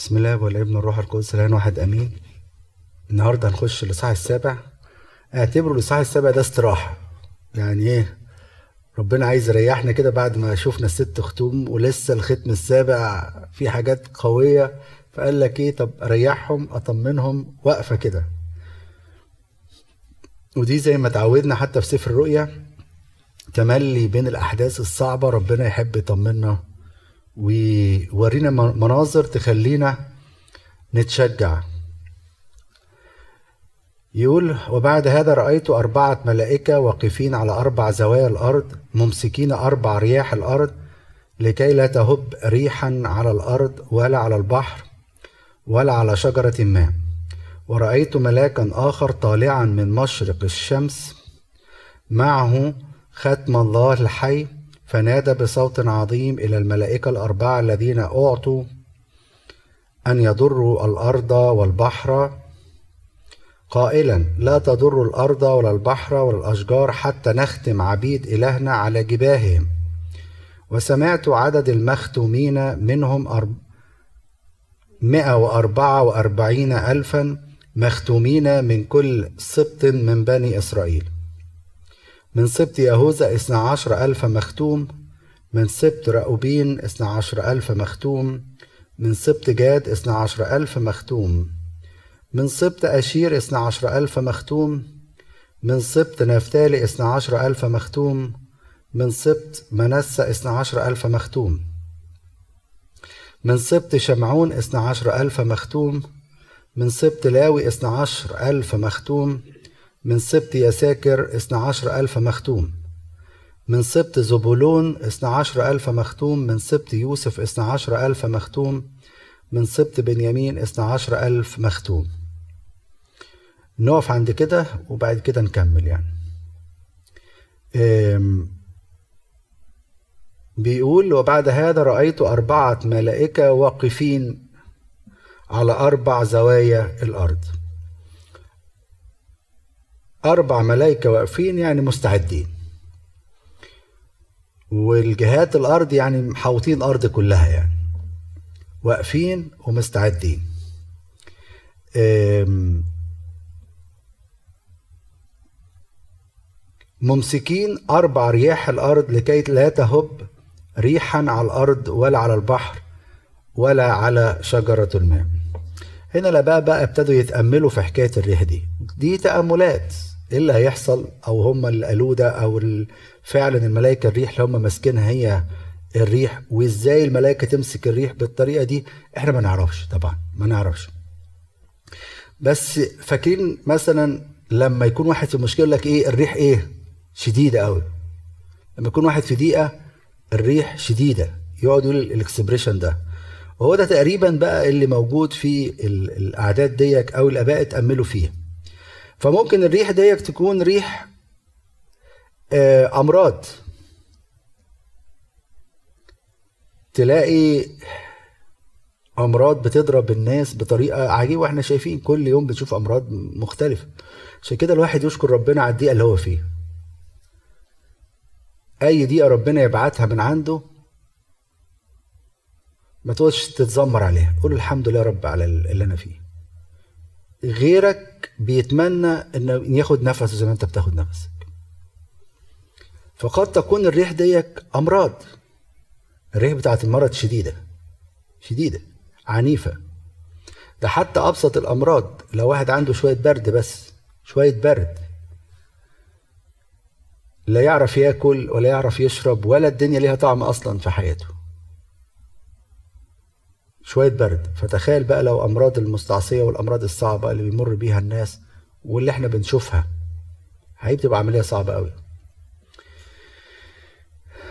بسم الله والابن الروح القدس الآن واحد آمين. النهارده هنخش الاصحاح السابع. اعتبروا الاصحاح السابع ده استراحة. يعني إيه؟ ربنا عايز يريحنا كده بعد ما شفنا الست ختوم ولسه الختم السابع في حاجات قوية. فقال لك إيه؟ طب اريحهم أطمنهم وقفة كده. ودي زي ما اتعودنا حتى في سفر الرؤيا. تملي بين الأحداث الصعبة ربنا يحب يطمنا ويورينا مناظر تخلينا نتشجع. يقول وبعد هذا رأيت أربعة ملائكة واقفين على أربع زوايا الأرض ممسكين أربع رياح الأرض لكي لا تهب ريحا على الأرض ولا على البحر ولا على شجرة ما. ورأيت ملاكا آخر طالعا من مشرق الشمس معه ختم الله الحي فنادى بصوت عظيم إلى الملائكة الأربعة الذين أعطوا أن يضروا الأرض والبحر قائلا لا تضر الأرض ولا البحر ولا الأشجار حتى نختم عبيد إلهنا على جباههم. وسمعت عدد المختومين منهم أرب... مئة وأربعة وأربعين ألفا مختومين من كل سبط من بني إسرائيل. من سبط يهوذا اثنا عشر ألف مختوم من سبط رأوبين اثنا عشر ألف مختوم من سبط جاد اثنا عشر ألف مختوم من سبط أشير اثنا عشر ألف مختوم من سبط نفتالي اثنا عشر ألف مختوم من سبط منسى اثنا عشر ألف مختوم من سبط شمعون اثنا عشر ألف مختوم من سبط لاوي اثنا عشر ألف مختوم من سبط يساكر اثنا عشر ألف مختوم. من سبط زبولون اثنا عشر ألف مختوم. من سبط يوسف اثنا عشر ألف مختوم. من سبط بنيامين اثنا عشر ألف مختوم. نقف عند كده وبعد كده نكمل يعني. بيقول وبعد هذا رأيت أربعة ملائكة واقفين على أربع زوايا الأرض. أربع ملائكة واقفين يعني مستعدين. والجهات الأرض يعني محاوطين الأرض كلها يعني. واقفين ومستعدين. ممسكين أربع رياح الأرض لكي لا تهب ريحا على الأرض ولا على البحر ولا على شجرة الماء. هنا بقى بقى ابتدوا يتأملوا في حكاية الريح دي. دي تأملات. إيه اللي هيحصل أو هم اللي قالوه ده أو فعلا الملائكة الريح اللي هم ماسكينها هي الريح وإزاي الملائكة تمسك الريح بالطريقة دي إحنا ما نعرفش طبعا ما نعرفش. بس فاكرين مثلا لما يكون واحد في مشكلة لك إيه الريح إيه؟ شديدة قوي لما يكون واحد في ضيقة الريح شديدة. يقعد يقول الإكسبريشن ده. وهو ده تقريبا بقى اللي موجود في الأعداد ديك أو الأباء اتأملوا فيها. فممكن الريح ديك تكون ريح أمراض. تلاقي أمراض بتضرب الناس بطريقة عجيبة. وإحنا شايفين كل يوم بنشوف أمراض مختلفة. عشان كده الواحد يشكر ربنا على الدقيقة اللي هو فيها. أي دقيقة ربنا يبعتها من عنده ما تقعدش تتذمر عليها. قول الحمد لله رب على اللي أنا فيه. غيرك بيتمنى انه ياخد نفسه زي ما أنت بتاخد نفسك. فقد تكون الريح ديك أمراض. الريح بتاعت المرض شديدة شديدة عنيفة. ده حتى أبسط الأمراض لو واحد عنده شوية برد بس شوية برد. لا يعرف ياكل ولا يعرف يشرب ولا الدنيا ليها طعم أصلا في حياته. شوية برد. فتخيل بقى لو أمراض المستعصية والأمراض الصعبة اللي بيمر بيها الناس واللي إحنا بنشوفها هي بتبقى عملية صعبة قوي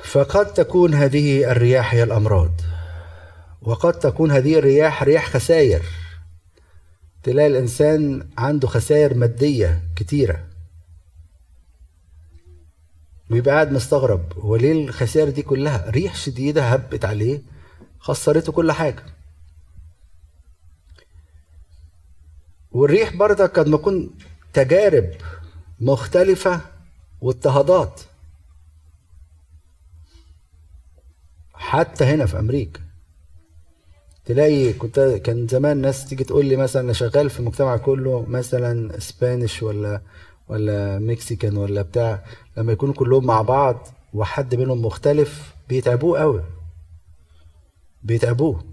فقد تكون هذه الرياح هي الأمراض. وقد تكون هذه الرياح رياح خسائر تلاقي الإنسان عنده خسائر مادية كتيرة. ويبقى قاعد مستغرب هو ليه الخسائر دي كلها؟ ريح شديدة هبت عليه خسرته كل حاجة. والريح برضك قد ما يكون تجارب مختلفة واضطهادات. حتى هنا في أمريكا. تلاقي كنت كان زمان ناس تيجي تقول لي مثلا أنا شغال في مجتمع كله مثلا اسبانيش ولا ولا مكسيكان ولا بتاع لما يكونوا كلهم مع بعض وحد منهم مختلف بيتعبوه قوي. بيتعبوه.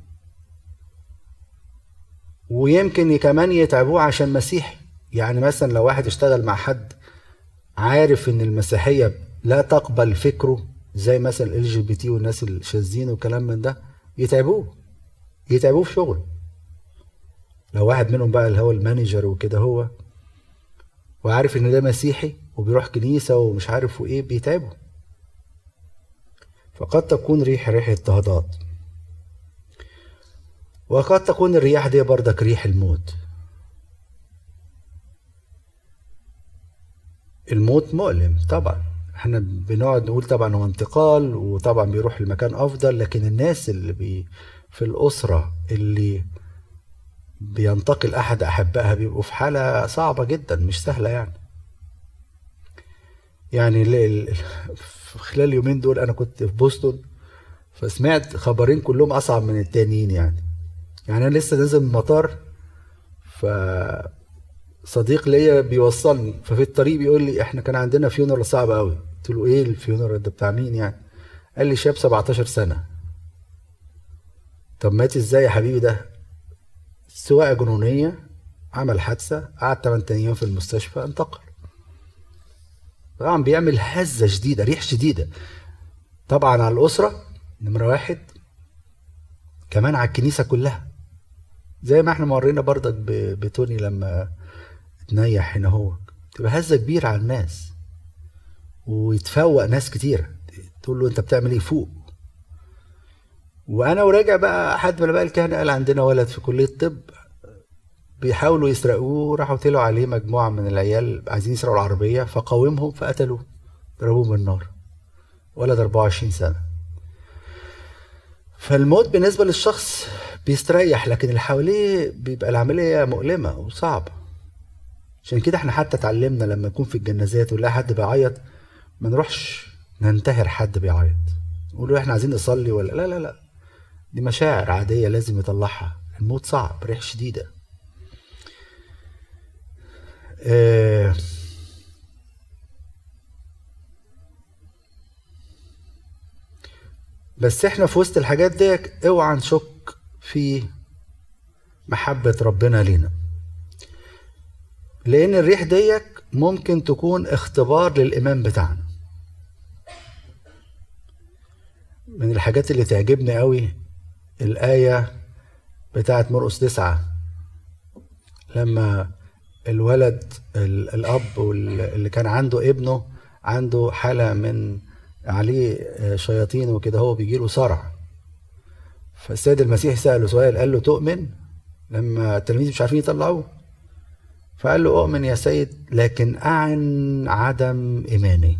ويمكن كمان يتعبوه عشان مسيحي. يعني مثلا لو واحد اشتغل مع حد عارف إن المسيحية لا تقبل فكره زي مثلا LGBT والناس الشاذين والكلام من ده يتعبوه يتعبوه في شغله. لو واحد منهم بقى اللي هو ال manager وكده هو وعارف إن ده مسيحي وبيروح كنيسة ومش عارف وإيه بيتعبه. فقد تكون ريح ريح اضطهادات وقد تكون الرياح دي بردك ريح الموت. الموت مؤلم طبعا. إحنا بنقعد نقول طبعا هو انتقال وطبعا بيروح لمكان أفضل لكن الناس اللي بي في الأسرة اللي بينتقل أحد أحبائها بيبقوا في حالة صعبة جدا مش سهلة يعني. يعني خلال اليومين دول أنا كنت في بوسطن فسمعت خبرين كلهم أصعب من التانيين يعني. يعني أنا لسه نازل من المطار ف صديق ليا بيوصلني ففي الطريق بيقول لي إحنا كان عندنا funeral صعب قوي قلت له إيه ال funeral ده بتاع مين يعني؟ قال لي شاب 17 سنة. طب مات إزاي يا حبيبي ده؟ سواقة جنونية عمل حادثة قعد 8 أيام في المستشفى انتقل. طبعا بيعمل هزة شديدة ريح شديدة. طبعا على الأسرة نمرة واحد كمان على الكنيسة كلها. زي ما إحنا مرينا برضك بتوني لما تنيح هنا هو. تبقى هزة كبيرة على الناس. ويتفوق ناس كتير. تقول له انت بتعمل إيه؟ فوق. وأنا وراجع بقى حد من بقى الكهنة قال عندنا ولد في كلية الطب بيحاولوا يسرقوه راحوا طلعوا عليه مجموعة من العيال عايزين يسرقوا العربية. فقاومهم فقتلوه. ضربوه بالنار. ولد 24 سنة. فالموت بالنسبة للشخص بيستريح لكن اللي حواليه بيبقى العملية مؤلمة وصعبة. عشان كده إحنا حتى اتعلمنا لما نكون في الجنازات ونلاقي حد بيعيط ما نروحش ننتهر حد بيعيط. نقول له إحنا عايزين نصلي ولا لا لا لا. دي مشاعر عادية لازم يطلعها. الموت صعب ريح شديدة. آه. بس إحنا في وسط الحاجات دي اوعى نشك في محبة ربنا لينا. لأن الريح ديك ممكن تكون اختبار للإيمان بتاعنا. من الحاجات اللي تعجبني قوي الآية بتاعت مرقس تسعة لما الولد الأب اللي كان عنده ابنه عنده حالة من عليه شياطين وكده هو بيجيله صرع. فالسيد المسيح سأله سؤال قال له تؤمن؟ لما التلاميذ مش عارفين يطلعوه. فقال له أؤمن يا سيد لكن أعن عدم إيماني.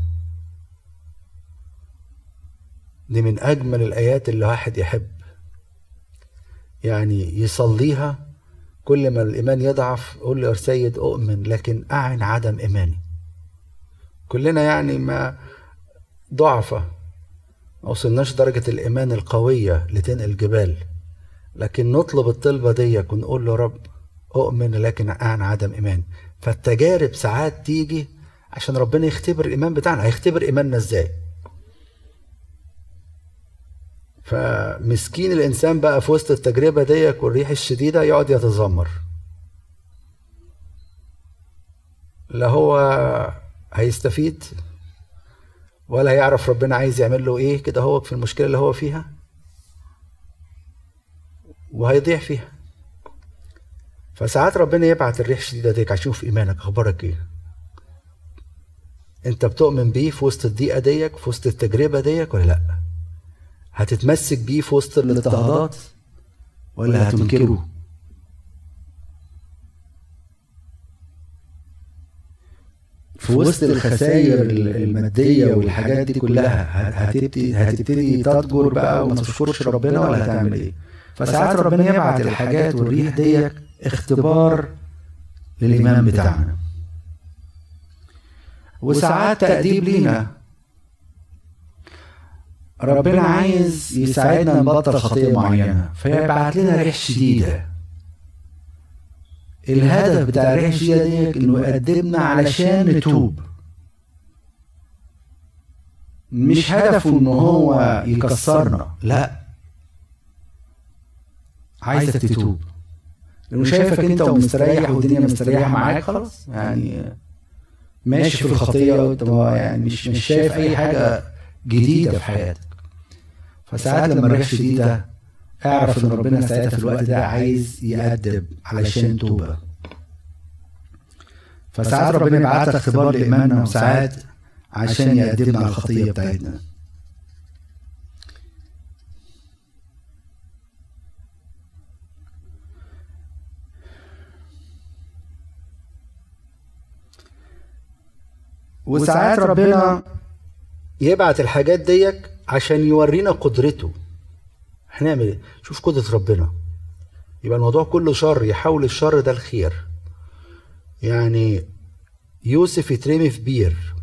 دي من أجمل الآيات اللي واحد يحب. يعني يصليها كل ما الإيمان يضعف قول له يا سيد أؤمن لكن أعن عدم إيماني. كلنا يعني ما ضعفة. ما وصلناش درجة الإيمان القوية لتنقل جبال لكن نطلب الطلبة دي ونقول له رب أؤمن لكن أعن عدم إيمان. فالتجارب ساعات تيجي عشان ربنا يختبر الإيمان بتاعنا. هيختبر إيماننا إزاي؟ فمسكين الإنسان بقى في وسط التجربة ديك والريح الشديدة يقعد يتذمر. لا هو هيستفيد ولا هيعرف ربنا عايز يعمل له إيه كده هو في المشكلة اللي هو فيها وهيضيع فيها. فساعات ربنا يبعت الريح الشديدة ديك عشان يشوف إيمانك أخبارك إيه؟ أنت بتؤمن بيه في وسط الضيقة ديك في وسط التجربة ديك ولا لأ؟ هتتمسك بيه في وسط الاضطهادات ولا هتنكره؟ في وسط الخسائر المادية والحاجات دي كلها هتبتدي هتبتدي تتجر بقى وما تشكرش ربنا ولا هتعمل إيه؟ فساعات ربنا يبعت الحاجات والريح ديت اختبار للإيمان بتاعنا. وساعات تأديب لينا. ربنا عايز يساعدنا نبطل خطيه معينة فيبعت لنا ريح شديدة. الهدف بتاع الريح الشديدة ديت إنه يقدمنا علشان نتوب. مش هدفه إن هو يكسرنا لا. عايزك تتوب. لأنه شايفك أنت ومستريح والدنيا مستريحة معاك خلاص. يعني ماشي في الخطيه وانت يعني مش مش شايف أي حاجة جديدة في حياتك. فساعات لما الريح شديده اعرف إن ربنا ساعتها في الوقت ده عايز يأدب علشان توبة. فساعات ربنا يبعت اختبار لإيماننا وساعات عشان يقدمنا على الخطية بتاعتنا. وساعات ربنا يبعت الحاجات ديك عشان يورينا قدرته. هنعمل إيه؟ شوف قدرة ربنا. يبقى الموضوع كله شر يحول الشر ده الخير. يعني يوسف يترمي في بير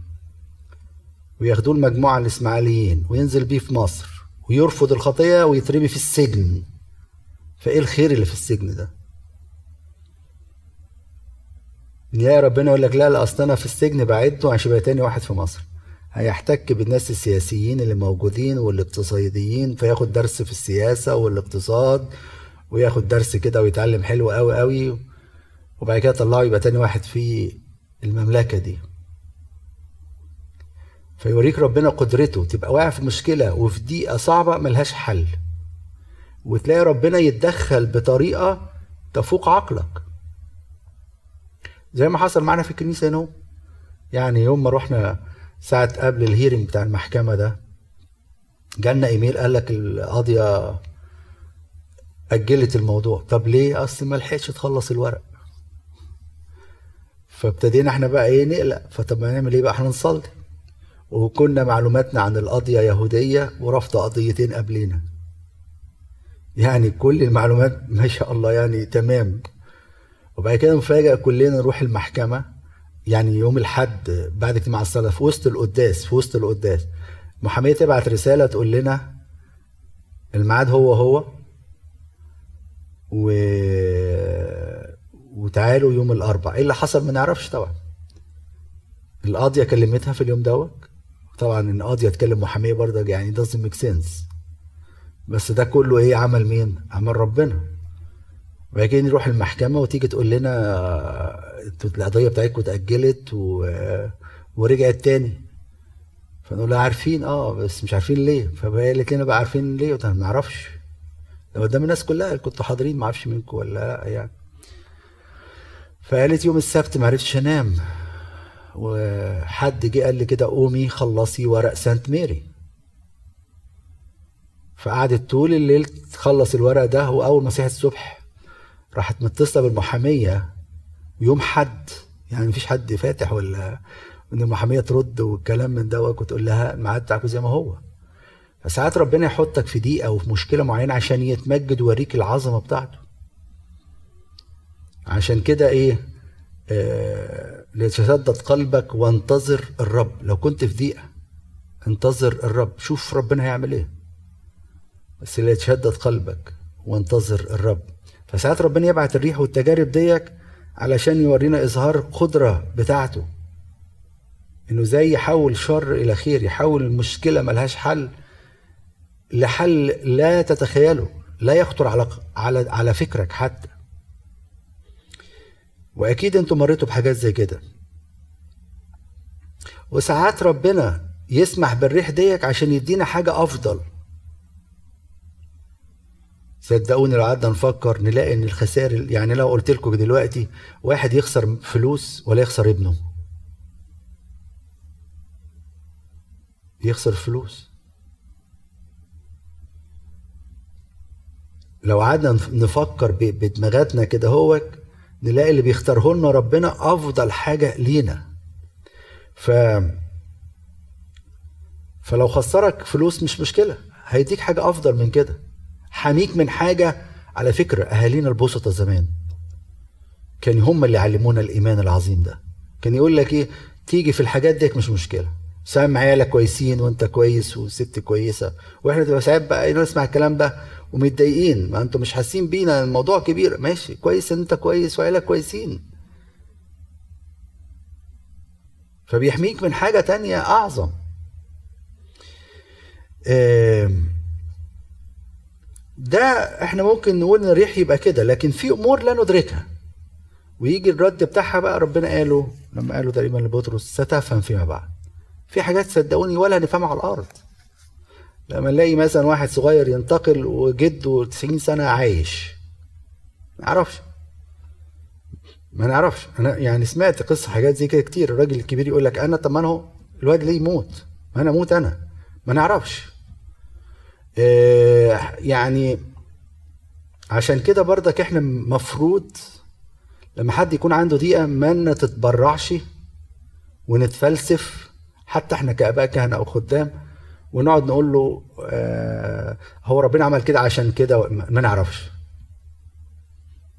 وياخدوه المجموعة الإسماعيليين وينزل بيه في مصر ويرفض الخطية ويترمي في السجن. فإيه الخير اللي في السجن ده؟ يا ربنا يقول لك لا لا أصل أنا في السجن بعدته عشان يبقى تاني واحد في مصر. هيحتك بالناس السياسيين اللي موجودين والاقتصاديين فياخد درس في السياسة والاقتصاد وياخد درس كده ويتعلم حلو قوي قوي وبعد كده طلعه يبقى تاني واحد في المملكة دي. فيوريك ربنا قدرته تبقى واقع في مشكلة وفي ضيقة صعبة ملهاش حل. وتلاقي ربنا يتدخل بطريقة تفوق عقلك. زي ما حصل معانا في الكنيسة هنا يعني يوم ما رحنا ساعة قبل الهيرنج بتاع المحكمة ده جالنا إيميل قال لك القاضية أجلت الموضوع. طب ليه؟ أصل ما لحقتش تخلص الورق. فابتدينا إحنا بقى إيه نقلق. فطب ما نعمل إيه بقى؟ إحنا نصلي. وكنا معلوماتنا عن القضية يهودية ورفض قضيتين قبلنا يعني كل المعلومات ما شاء الله يعني تمام. وبعد كده مفاجأة كلنا نروح المحكمة. يعني يوم الحد بعد اجتماع الصلاة في وسط القداس في وسط القداس. محامية تبعت رسالة تقول لنا الميعاد هو هو و... وتعالوا يوم الأربع. إيه اللي حصل ما نعرفش طبعا. القاضية كلمتها في اليوم دوت. طبعا إن قاضية تكلم محامية برضه يعني doesn't make sense. بس ده كله إيه عمل مين؟ عمل ربنا. وبعد كده نروح المحكمة وتيجي تقول لنا القضية بتاعتكم اتأجلت و... ورجعت تاني. فنقول لها عارفين آه بس مش عارفين ليه. فهي قالت لنا بقى عارفين ليه؟ قلت ما نعرفش. ده قدام الناس كلها كنتوا حاضرين ما أعرفش منكم ولا لأ يعني. فقالت يوم السبت ما عرفتش انام. وحد جه قال لي كده قومي خلصي ورق سانت ميري. فقعدت طول الليل تخلص الورق ده وأول ما صحت الصبح راحت متصله بالمحامية يوم حد. يعني مفيش حد فاتح ولا إن المحامية ترد والكلام من ده وتقول لها الميعاد بتاعكم زي ما هو. فساعات ربنا يحطك في ضيقة وفي مشكلة معينة عشان يتمجد ويوريك العظمة بتاعته. عشان كده إيه؟ آه ليتشدد قلبك وانتظر الرب. لو كنت في ضيقة انتظر الرب. شوف ربنا هيعمل إيه. بس ليتشدد قلبك وانتظر الرب. فساعات ربنا يبعت الريح والتجارب ديك علشان يورينا إظهار قدرة بتاعته. إنه زي يحول شر إلى خير يحول المشكلة ملهاش حل لحل لا تتخيله لا يخطر على على على فكرك حتى. وأكيد أنتم مريتوا بحاجات زي كده. وساعات ربنا يسمح بالريح ديك عشان يدينا حاجة أفضل. صدقوني لو قعدنا نفكر نلاقي إن الخسائر يعني لو قلت لكم دلوقتي واحد يخسر فلوس ولا يخسر ابنه. يخسر فلوس. لو قعدنا نفكر بدماغاتنا كده هوك نلاقي اللي بيختاره لنا ربنا أفضل حاجة لينا. ف فلو خسرك فلوس مش مشكلة هيديك حاجة أفضل من كده. حميك من حاجة. على فكرة أهالينا البسطة زمان كان هم اللي علمونا الإيمان العظيم ده. كان يقول لك إيه تيجي في الحاجات ديك مش مشكلة. سام عيالك كويسين وأنت كويس والست كويسة. وإحنا تبقى ساعات بقى نسمع الكلام ده ومتضايقين. ما أنتوا مش حاسين بينا الموضوع كبير. ماشي كويس إن أنت كويس وعيالك كويسين. فبيحميك من حاجة تانية أعظم. ده إحنا ممكن نقول إن الريح يبقى كده لكن في أمور لا ندركها. ويجي الرد بتاعها بقى ربنا قاله لما قاله تقريبا لبطرس ستفهم فيما بعد. في حاجات صدقوني ولا نفهمها على الأرض. لما نلاقي مثلا واحد صغير ينتقل وجده 90 سنة عايش. ما نعرفش. ما نعرفش. أنا يعني سمعت قصة حاجات زي كده كتير. الراجل الكبير يقول لك أنا طب ما هو الواد ليه يموت؟ ما أنا أموت أنا. ما نعرفش. يعني عشان كده برضك إحنا مفروض لما حد يكون عنده دقيقه ما نتتبرعش ونتفلسف حتى إحنا كآباء كهنة أو خدام ونقعد نقول له آه هو ربنا عمل كده عشان كده ما نعرفش.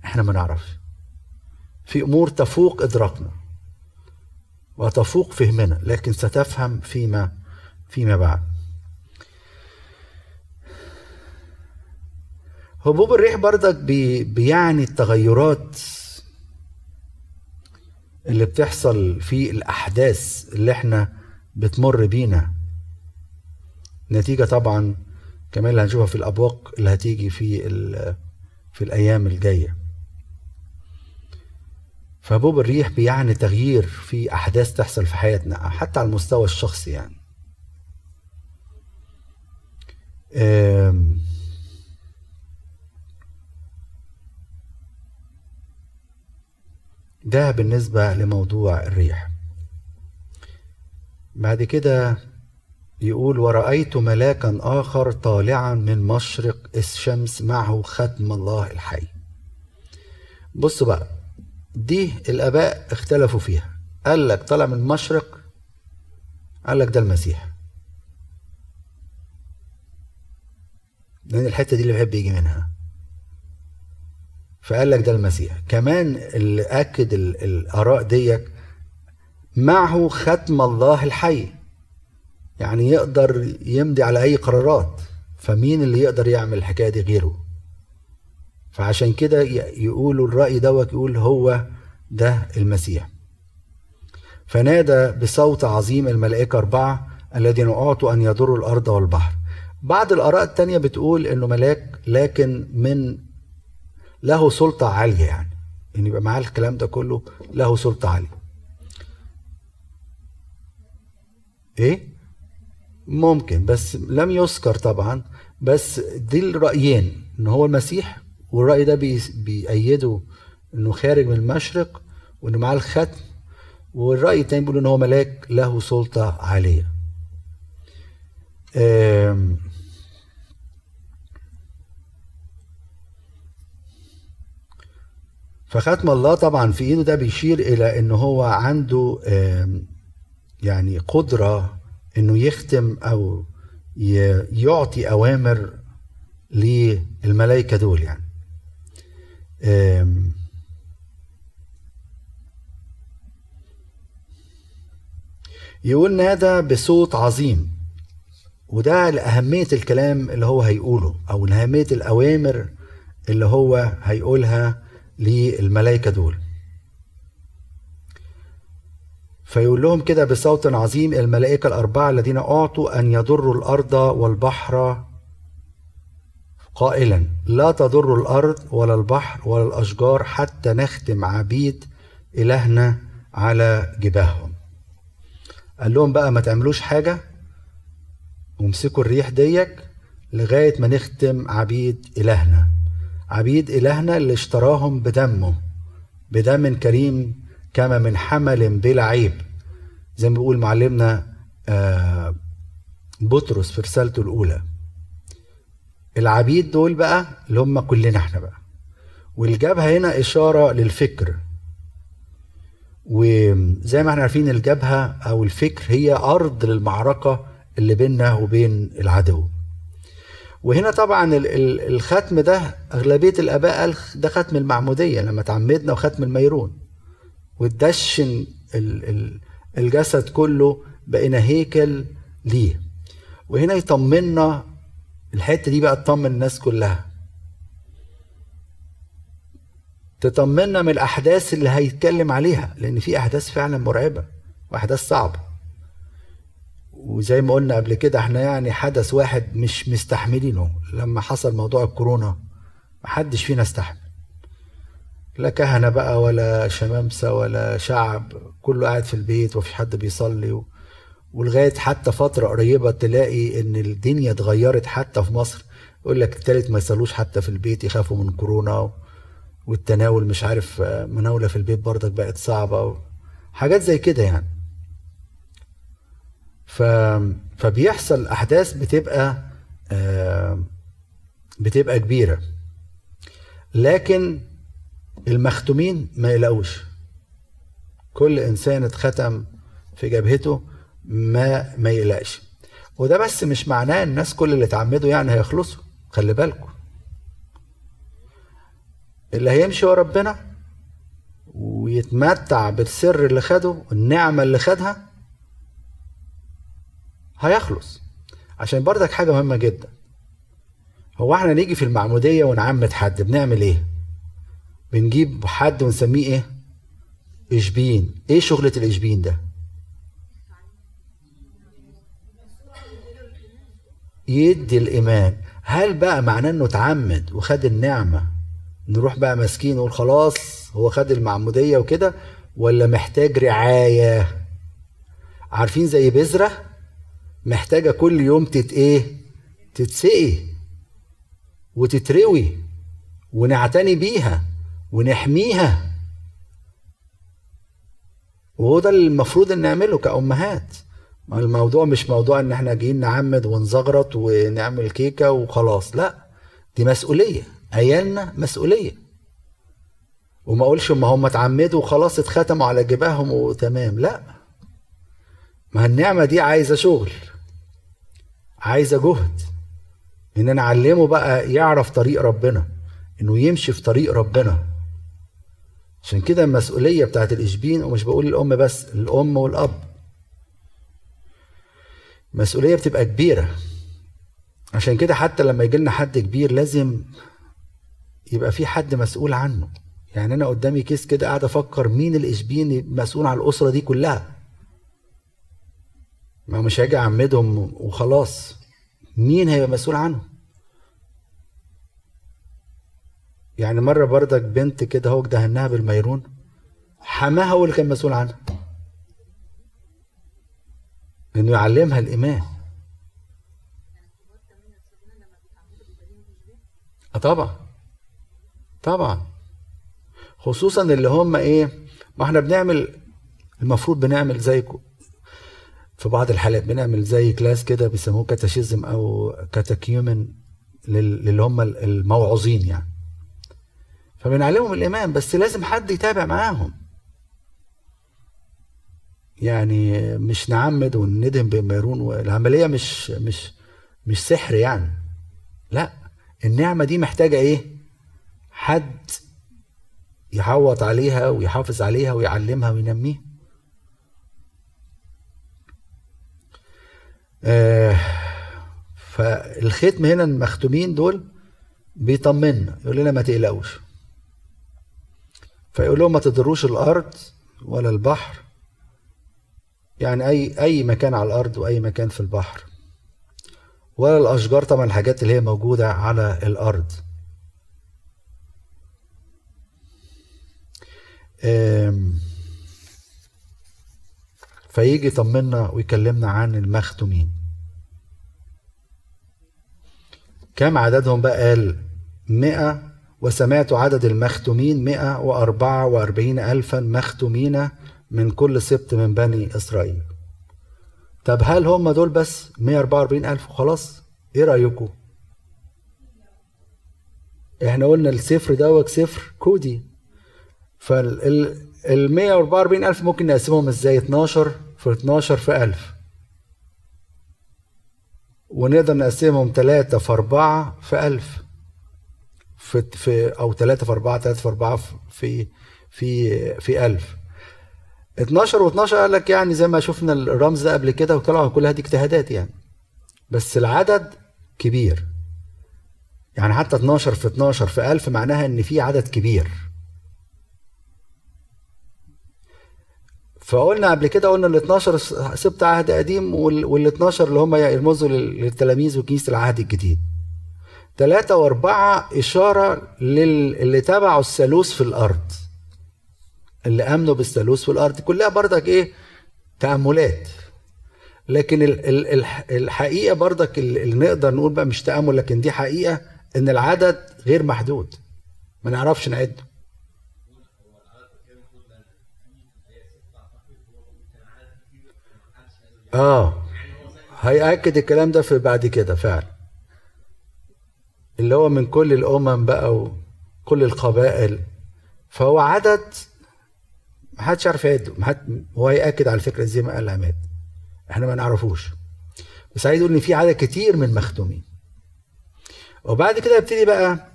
إحنا ما نعرفش. في أمور تفوق إدراكنا وتفوق فهمنا لكن ستفهم فيما فيما بعد. هبوب الريح بردك بي بيعني التغيرات اللي بتحصل في الأحداث اللي إحنا بتمر بينا. نتيجة طبعا كمان اللي هنشوفها في الأبواق اللي هتيجي في في الأيام الجاية. فبوب الريح بيعني تغيير في أحداث تحصل في حياتنا حتى على المستوى الشخصي يعني. ده بالنسبة لموضوع الريح. بعد كده يقول ورأيت ملاكا آخر طالعا من مشرق الشمس معه ختم الله الحي. بص بقى دي الآباء اختلفوا فيها. قال لك طالع من المشرق قال لك ده المسيح. لأن الحتة دي اللي بيحب يجي منها. فقال لك ده المسيح. كمان اللي أكد الآراء ديك معه ختم الله الحي. يعني يقدر يمضي على أي قرارات. فمين اللي يقدر يعمل الحكاية دي غيره؟ فعشان كده يقولوا الرأي دوت يقول هو ده المسيح. فنادى بصوت عظيم الملائكة أربعة الذين أعطوا أن يضروا الأرض والبحر. بعض الآراء التانية بتقول إنه ملاك لكن من له سلطة عالية يعني. ان يبقى معاه الكلام ده كله له سلطة عالية. إيه؟ ممكن بس لم يذكر طبعا. بس دي الرأيين إن هو المسيح والرأي ده بي بيأيده إنه خارج من المشرق وإنه معاه الختم. والرأي التاني بيقول إن هو ملاك له سلطة عالية. فختم الله طبعا في إيده ده بيشير إلى إن هو عنده يعني قدرة إنه يختم أو يعطي أوامر للملائكة دول يعني. يقول نادى بصوت عظيم وده لأهمية الكلام اللي هو هيقوله أو لأهمية الأوامر اللي هو هيقولها للملائكة دول. فيقول لهم كده بصوت عظيم الملائكة الأربعة الذين أعطوا أن يضروا الأرض والبحر قائلا لا تضر الأرض ولا البحر ولا الأشجار حتى نختم عبيد إلهنا على جباههم. قال لهم بقى ما تعملوش حاجة وامسكوا الريح ديك لغاية ما نختم عبيد إلهنا. عبيد إلهنا اللي اشتراهم بدمه بدم كريم كما من حمل بلا عيب. زي ما بيقول معلمنا بطرس في رسالته الأولى. العبيد دول بقى اللي هم كلنا إحنا بقى. والجبهة هنا إشارة للفكر. وزي ما إحنا عارفين الجبهة أو الفكر هي أرض للمعركة اللي بيننا وبين العدو. وهنا طبعا الختم ده أغلبية الآباء قال ده ختم المعمودية لما تعمدنا وختم الميرون. وتدشن الجسد كله بقينا هيكل ليه. وهنا يطمنا الحتة دي بقى تطمن الناس كلها. تطمنا من الأحداث اللي هيتكلم عليها لأن في أحداث فعلا مرعبة وأحداث صعبة. وزي ما قلنا قبل كده إحنا يعني حدث واحد مش مستحملينه. لما حصل موضوع الكورونا محدش فينا استحمل. لا كهنة بقى ولا شمامسة ولا شعب كله قاعد في البيت ومفيش حد بيصلي. و... ولغاية حتى فترة قريبة تلاقي إن الدنيا اتغيرت حتى في مصر. يقول لك التالت ما يصلوش حتى في البيت يخافوا من كورونا و... والتناول مش عارف مناولة في البيت برضك بقت صعبة و... حاجات زي كده يعني. ف... فبيحصل أحداث بتبقى بتبقى كبيرة. لكن المختومين ما يلاقوش. كل إنسان اتختم في جبهته ما ما يقلقش وده بس مش معناه الناس كل اللي اتعمدوا يعني هيخلصوا. خلي بالكم اللي هيمشي ورا ربنا ويتمتع بالسر اللي خده النعمة اللي خدها هيخلص. عشان برضك حاجة مهمة جدا. هو إحنا نيجي في المعمودية ونعمد حد بنعمل إيه؟ بنجيب حد ونسميه إيه؟ إشبين. إيه شغلة الإشبين ده؟ يدي الإيمان. هل بقى معناه إنه اتعمد وخد النعمة؟ نروح بقى ماسكين نقول خلاص هو خد المعمودية وكده ولا محتاج رعاية؟ عارفين زي بذرة؟ محتاجة كل يوم تت إيه؟ تتسقي وتتروي ونعتني بيها ونحميها. وهو ده المفروض إن نعمله كأمهات. الموضوع مش موضوع إن إحنا جايين نعمد ونزغرط ونعمل كيكة وخلاص لا. دي مسؤولية عيالنا مسؤولية. وما أقولش ما هم اتعمدوا وخلاص اتختموا على جباههم وتمام لا. ما النعمة دي عايزة شغل. عايزة جهد. إن أنا أعلمه بقى يعرف طريق ربنا إنه يمشي في طريق ربنا. عشان كده المسؤولية بتاعت الإشبين ومش بقول الأم بس الأم والأب. مسؤولية بتبقى كبيرة. عشان كده حتى لما يجي لنا حد كبير لازم يبقى في حد مسؤول عنه. يعني أنا قدامي كيس كده قاعد أفكر مين الإشبين مسؤول عن الأسرة دي كلها. ما مش هاجي أعمدهم وخلاص. مين هيبقى مسؤول عنهم؟ يعني مرة بردك بنت كده هو دهناها بالميرون حماها هو اللي كان مسؤول عنها. إنه يعلمها الإيمان. آه طبعا. طبعا. خصوصا اللي هم إيه ما إحنا بنعمل المفروض بنعمل زي في بعض الحالات بنعمل زي class كده بيسموه catechism أو catechumen للي هم الموعظين يعني. فبنعلمهم الإيمان بس لازم حد يتابع معاهم. يعني مش نعمد وندهن بميرون والعملية مش مش مش سحر يعني. لا النعمة دي محتاجة إيه؟ حد يحوط عليها ويحافظ عليها ويعلمها وينميها. آه فالختم هنا المختومين دول بيطمنا يقول لنا ما تقلقوش. فيقول لهم ما تضروش الأرض ولا البحر يعني أي أي مكان على الأرض وأي مكان في البحر. ولا الأشجار طبعا الحاجات اللي هي موجودة على الأرض. فيجي يطمنا ويكلمنا عن المختومين. كم عددهم بقى؟ قال مئة. وسمعت عدد المختومين مئة وأربعة وأربعين ألفا مختومين من كل سبط من بني إسرائيل. طب هل هم دول بس 144 ألف وخلاص؟ إيه رأيكم إحنا قلنا الصفر دوت صفر كودي. فال ال 144 ألف ممكن نقسمهم إزاي؟ 12 في 12 في 1000 ونقدر نقسمهم 3 في 4 في 1000 في في أو 3 في 4 3 في 4 في في في 1000 12 و12 قال لك يعني زي ما شفنا الرمز ده قبل كده وطلعوا كلها دي اجتهادات يعني. بس العدد كبير. يعني حتى 12 في 12 في 1000 معناها إن في عدد كبير. فقلنا قبل كده قلنا ال 12 سبت عهد قديم وال 12 اللي هم يرمزوا للتلاميذ وكنيسة العهد الجديد. ثلاثة وأربعة إشارة للي تبعوا الثالوث في الأرض. اللي آمنوا بالثالوث في الأرض كلها بردك إيه؟ تأملات. لكن الحقيقة بردك اللي نقدر نقول بقى مش تأمل لكن دي حقيقة إن العدد غير محدود. ما نعرفش نعده. آه. هيأكد الكلام ده في بعد كده فعلا. اللي هو من كل الأمم بقى وكل القبائل. فهو عدد محدش عارف يعده. محد هو هيأكد على فكرة زي ما قال عماد. إحنا ما نعرفوش. بس عايز يقول إن في عدد كتير من مختومين وبعد كده يبتدي بقى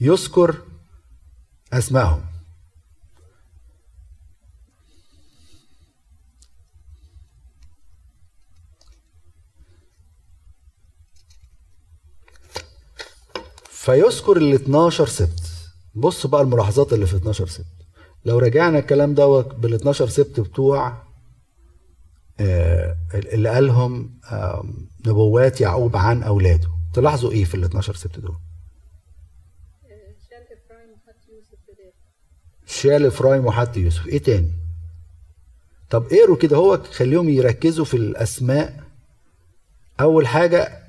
يذكر أسمائهم. فيذكر ال 12 سبت. بص بقى الملاحظات اللي في 12 سبت. لو رجعنا الكلام دوت بال 12 سبت بتوع اللي قالهم نبوات يعقوب عن أولاده. تلاحظوا إيه في ال 12 سبت دول؟ شال افرايم وحط يوسف بدال شال افرايم وحط يوسف. إيه تاني؟ طب اقروا كده هو خليهم يركزوا في الأسماء. أول حاجة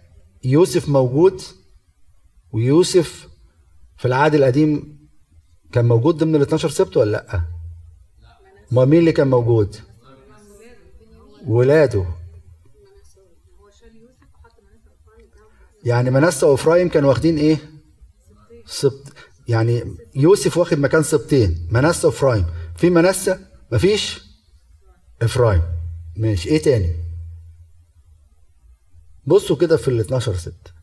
يوسف موجود. ويوسف في العهد القديم كان موجود ضمن ال 12 سبت ولا لأ؟ ما مين اللي كان موجود؟ ولاده. يعني منسى وإفرايم كانوا واخدين إيه؟ سبت. يعني يوسف واخد مكان سبتين. منسى وإفرايم. في منسى مفيش؟ إفرايم. ماشي. إيه تاني؟ بصوا كده في ال 12 سبت.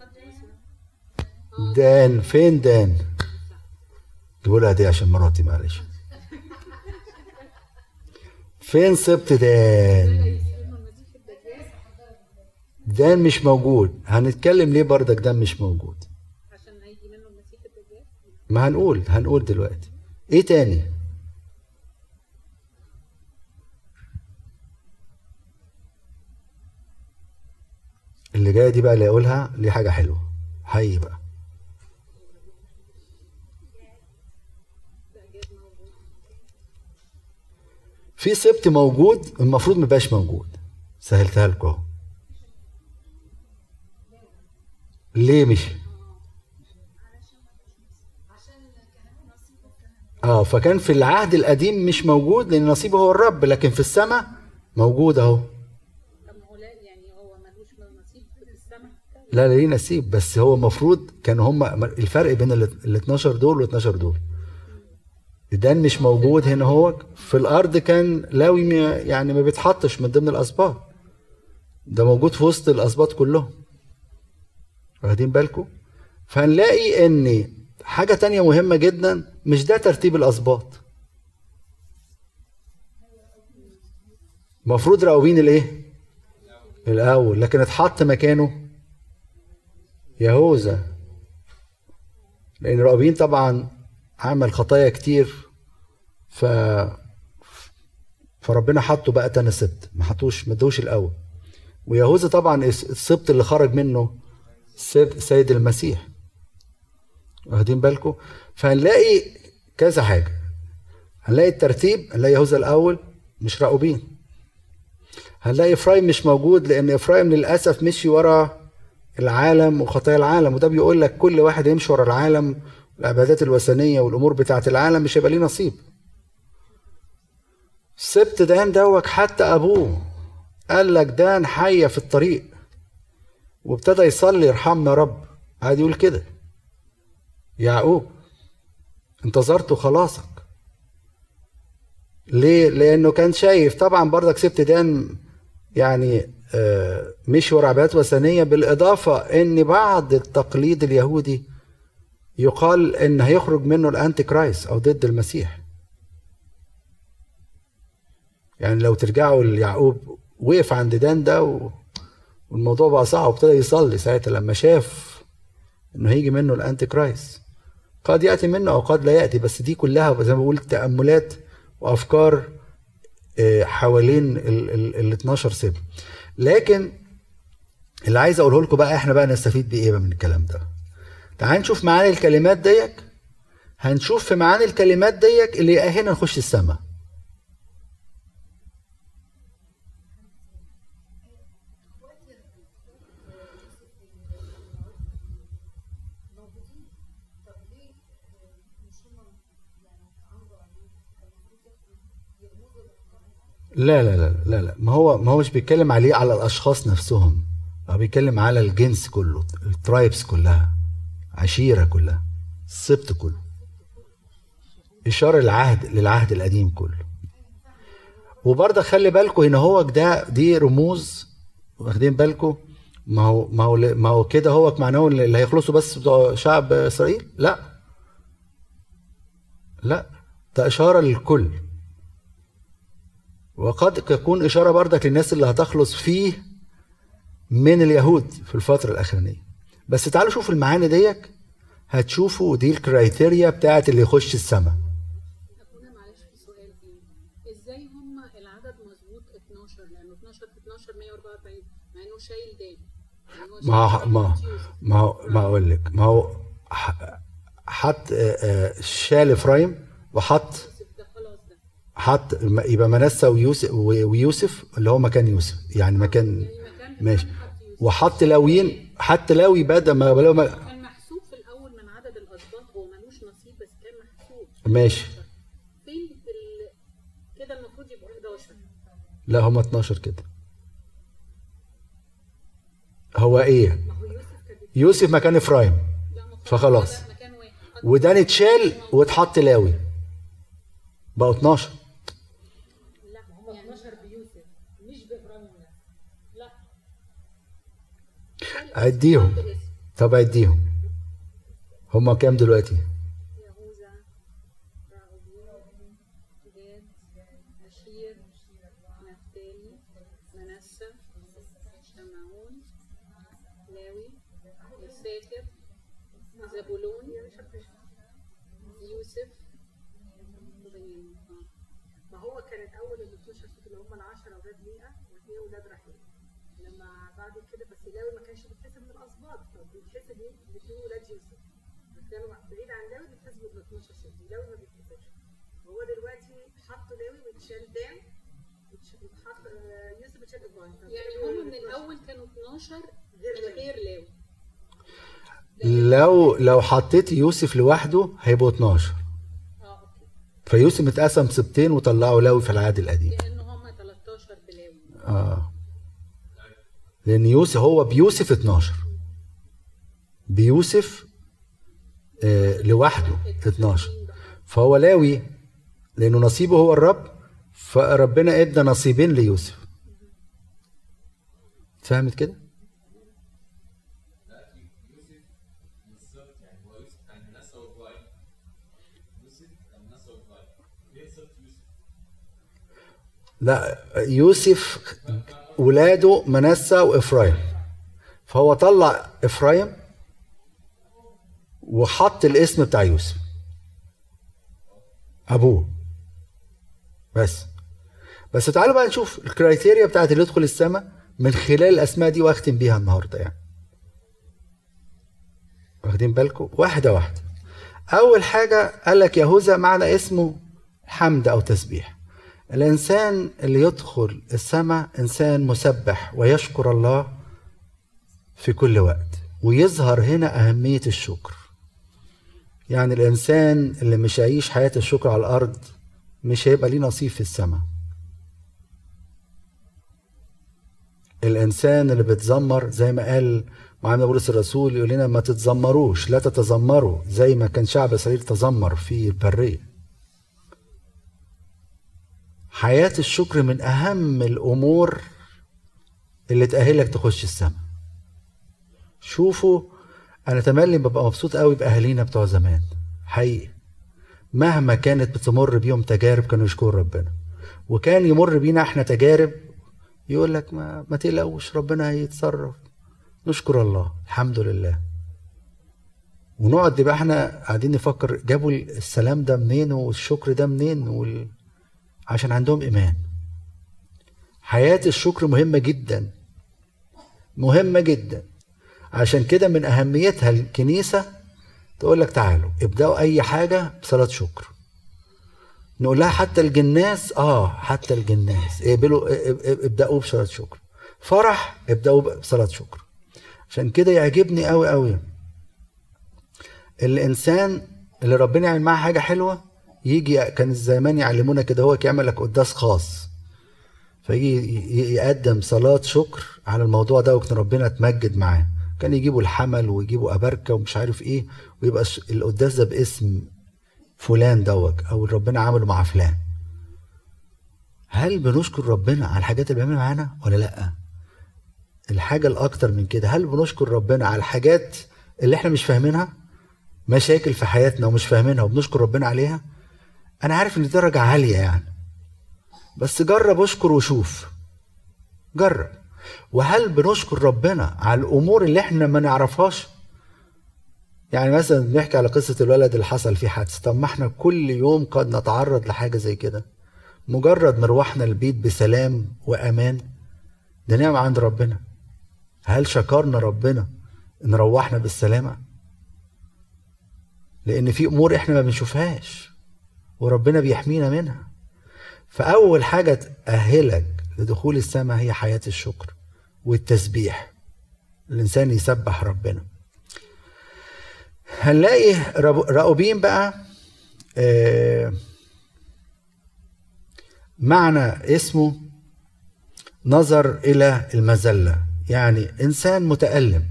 وحط يوسف دان فين دان؟ تقولها دي عشان مراتي معلش. فين سبت دان؟ دان مش موجود. هنتكلم ليه بردك دان مش موجود عشان هيجي منه المسيح الدجال ما هنقول هنقول دلوقتي. إيه تاني؟ اللي جاية دي بقى اللي اقولها دي حاجة حلوة. حي بقى. في سبت موجود المفروض ما يبقاش موجود. سهلتها لكم ليه مش؟ آه فكان في العهد القديم مش موجود لأن نصيبه هو الرب لكن في السماء موجود أهو. لا نصيب ليه نسيب بس هو المفروض كان هم الفرق بين ال 12 دول وال 12 دول. دان مش موجود هنا هو. في الأرض كان لاوي يعني ما بيتحطش من ضمن الأسباط. ده موجود في وسط الأسباط كلهم. واخدين بالكم؟ فهنلاقي إن حاجة تانية مهمة جدا مش ده ترتيب الاسباط المفروض راوين الإيه؟ الأول لكن اتحط مكانه يهوذا. لأن راوين طبعا عمل خطايا كتير ف فربنا حطه بقى تاني سبت ما حطوش ما ادوش الأول. ويهوذا طبعا السبت اللي خرج منه سيد المسيح. واخدين بالكم؟ فهنلاقي كذا حاجة. هنلاقي الترتيب هنلاقي يهوذا الأول مش راؤوبين هنلاقي إفرايم مش موجود لأن إفرايم للأسف مشي ورا العالم وخطايا العالم وده بيقول لك كل واحد يمشي ورا العالم العبادات الوثنية والأمور بتاعة العالم مش هيبقى ليه نصيب. سبت دان دوك حتى أبوه قال لك دان حية في الطريق وابتدى يصلي ارحمنا يا رب. قعد يقول كده. يعقوب انتظرت خلاصك. ليه؟ لأنه كان شايف طبعا برضك سبت دان يعني آه، مشي ورا عبادات وثنية بالإضافة إن بعض التقليد اليهودي يقال إن هيخرج منه ال antichrist أو ضد المسيح. يعني لو ترجعوا ليعقوب وقف عند دان ده. والموضوع بقى صعب وابتدى يصلي ساعتها لما شاف إنه هيجي منه ال anti-christ قد يأتي منه أو قد لا يأتي بس دي كلها زي ما بقول تأملات وأفكار آه، حوالين ال 12 سبت لكن اللي عايز أقوله لكم بقى إحنا بقى نستفيد بإيه بقى من الكلام ده؟ تعال نشوف معاني الكلمات ديك. هنشوف في معاني الكلمات ديك اللي يأهلنا نخش السماء لا لا لا لا لا. ما هو ما هو مش بيتكلم عليه على الأشخاص نفسهم. هو بيتكلم على الجنس كله الترايبس كلها عشيرة كلها السبط كله. إشارة العهد للعهد القديم كله. وبرضه خلي بالكم هنا هو ده دي رموز واخدين بالكم ما هو ما هو ما هو كده هو معناه اللي هيخلصوا بس شعب إسرائيل؟ لا. لا. ده إشارة للكل. وقد تكون إشارة بردك للناس اللي هتخلص فيه من اليهود في الفترة الأخرانية. بس تعالوا شوفوا المعاني ديك هتشوفوا دي الكرايتيريا بتاعت اللي يخش السماء. أخونا معلش في سؤال فيه إزاي هم العدد مظبوط 12 لأنه 12 في 12 144 مع إنه شايل دال يعني ما ما. ما ما أقول لك. ما هو حط شال إفرايم وحط يوسف ده خلاص ده حط يبقى منسى ويوسف ويوسف اللي هو مكان يوسف. يعني مكان ماشي. حط. وحط لاويين. حتى لاوي بدل ما ما- كان محسوب في الأول من عدد الاسباط هو ملوش نصيب بس كان محسوب. ماشي. فين. كده المفروض يبقوا 11 لا هم 12 كده. هو إيه؟ يوسف مكان افرايم فخلاص. حط وده اتشال واتحط لاوي. بقوا 12 لا هم 12 بيوسف مش بابراهيم لا عديهم باسم طب عديهم هم كام دلوقتي يهوذا راؤوبين جاد أشير نفتالي منسى شمعون لاوي يساكر زبولون يوسف. ما هو كان الأول ال 12 صوت اللي هم العشرة أولاد ليئة واثنين أولاد رحيل. لما بعد كده بس لاوي ما كانش بيتحسب من الاسباط فبيتحسب إيه؟ الاثنين ولاد يوسف كانوا بعيد عن لاوي بيتحسبوا من 12 صوت لاوي ما بيتحسبش. هو دلوقتي حط لاوي واتشال دان واتحط آه، يوسف اتشال إبراهيم. يعني هم من الأول كانوا 12 غير لاوي. غير لاوي. لو لو حطيت يوسف لوحده هيبقوا 12 آه okay. فيوسف متقسم سبتين وطلعوا لاوي في العهد القديم. لأن هم 13 بلاوي. آه. لأن يوسف هو بيوسف 12 بيوسف آه لوحده 12 فهو لاوي لأنه نصيبه هو الرب فربنا ادى نصيبين ليوسف. فهمت كده؟ لا يوسف ولاده منسى وإفرايم. فهو طلع إفرايم وحط الاسم بتاع يوسف. أبوه. بس. بس تعالوا بقى نشوف ال criteria بتاعت اللي يدخل السماء من خلال الأسماء دي وأختم بيها النهارده يعني. واخدين بالكم؟ واحدة واحدة. أول حاجة قال لك يهوذا معنى اسمه حمد أو تسبيح. الإنسان اللي يدخل السماء إنسان مسبح ويشكر الله في كل وقت ويظهر هنا أهمية الشكر. يعني الإنسان اللي مش هيعيش حياة الشكر على الأرض مش هيبقى ليه نصيب في السماء. الإنسان اللي بتزمر زي ما قال معنا بولس الرسول يقول لنا ما تتذمروش لا تتذمروا زي ما كان شعب إسرائيل تذمر في البرية. حياة الشكر من أهم الأمور اللي تأهلك تخش السماء. شوفوا أنا تملي ببقى مبسوط قوي بأهالينا بتوع زمان. حقيقي. مهما كانت بتمر بيهم تجارب كانوا يشكروا ربنا. وكان يمر بينا إحنا تجارب يقول لك ما ما تقلقوش ربنا هيتصرف. نشكر الله. الحمد لله. ونقعد يبقى إحنا قاعدين نفكر جابوا السلام ده منين والشكر ده منين وال... عشان عندهم إيمان. حياة الشكر مهمة جدا مهمة جدا. عشان كده من أهميتها الكنيسة تقول لك تعالوا ابدأوا أي حاجة بصلاة شكر. نقول لها حتى الجناس آه حتى الجناس. اقبلوا ابدأوا بصلاة شكر. فرح ابدأوا بصلاة شكر. عشان كده يعجبني قوي قوي الإنسان اللي ربنا يعمل معاه حاجة حلوة يجي كان زمان يعلمونا كده هو يعمل لك قداس خاص فيجي يقدم صلاة شكر على الموضوع ده وكان ربنا اتمجد معاه كان يجيبوا الحمل ويجيبوا أبركة ومش عارف إيه ويبقى القداس ده باسم فلان دوت أو ربنا عمله مع فلان هل بنشكر ربنا على الحاجات اللي بيعملها معانا ولا لأ؟ الحاجة الأكتر من كده هل بنشكر ربنا على الحاجات اللي إحنا مش فاهمينها؟ مشاكل في حياتنا ومش فاهمينها وبنشكر ربنا عليها؟ أنا عارف إن دي درجة عالية يعني. بس جرب أشكر وشوف. جرب. وهل بنشكر ربنا على الأمور اللي إحنا ما نعرفهاش؟ يعني مثلا بنحكي على قصة الولد اللي حصل فيه حادث طب ما إحنا كل يوم قد نتعرض لحاجة زي كده. مجرد مروحنا البيت بسلام وأمان ده نعمة عند ربنا. هل شكرنا ربنا إن روحنا بالسلامة؟ لأن في أمور إحنا ما بنشوفهاش. وربنا بيحمينا منها. فأول حاجة تأهلك لدخول السماء هي حياة الشكر والتسبيح. الإنسان يسبح ربنا. هنلاقي راؤوبين بقى معنى اسمه نظر إلى المذلة. يعني إنسان متألم.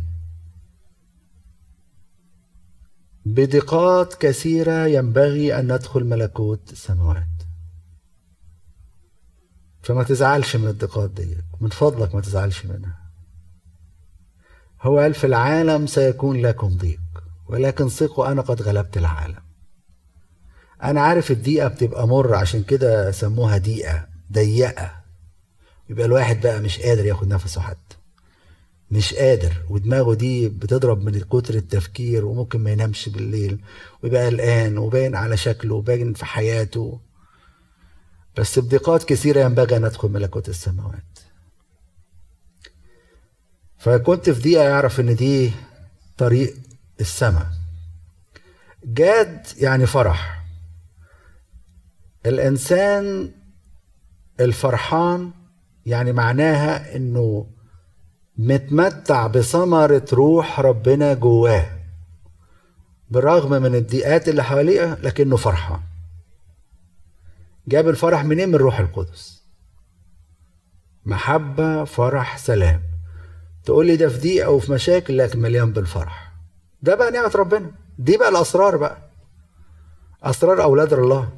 بدقات كثيرة ينبغي أن ندخل ملكوت السماوات فما تزعلش من الضيقات دي من فضلك ما تزعلش منها. هو قال في العالم سيكون لكم ضيق ولكن ثقوا أنا قد غلبت العالم. أنا عارف الضيقه بتبقى مر عشان كده سموها ضيقه ضيقة. يبقى الواحد بقى مش قادر ياخد نفسه حتى. مش قادر ودماغه دي بتضرب من كتر التفكير وممكن ما ينامش بالليل ويبقى قلقان وباين على شكله وباين في حياته. بس بضيقات كثيرة ينبغي أن أدخل ملكوت السماوات. فكنت في دقيقة يعرف إن دي طريق السماء. جاد يعني فرح. الإنسان الفرحان يعني معناها إنه متمتع بثمرة روح ربنا جواه بالرغم من الضيقات اللي حواليه لكنه فرحان. جاب الفرح منين؟ من روح القدس. محبة فرح سلام. تقول لي ده في ضيقة وفي مشاكل لكن مليان بالفرح. ده بقى نعمة ربنا. دي بقى الأسرار بقى. أسرار أولاد الله.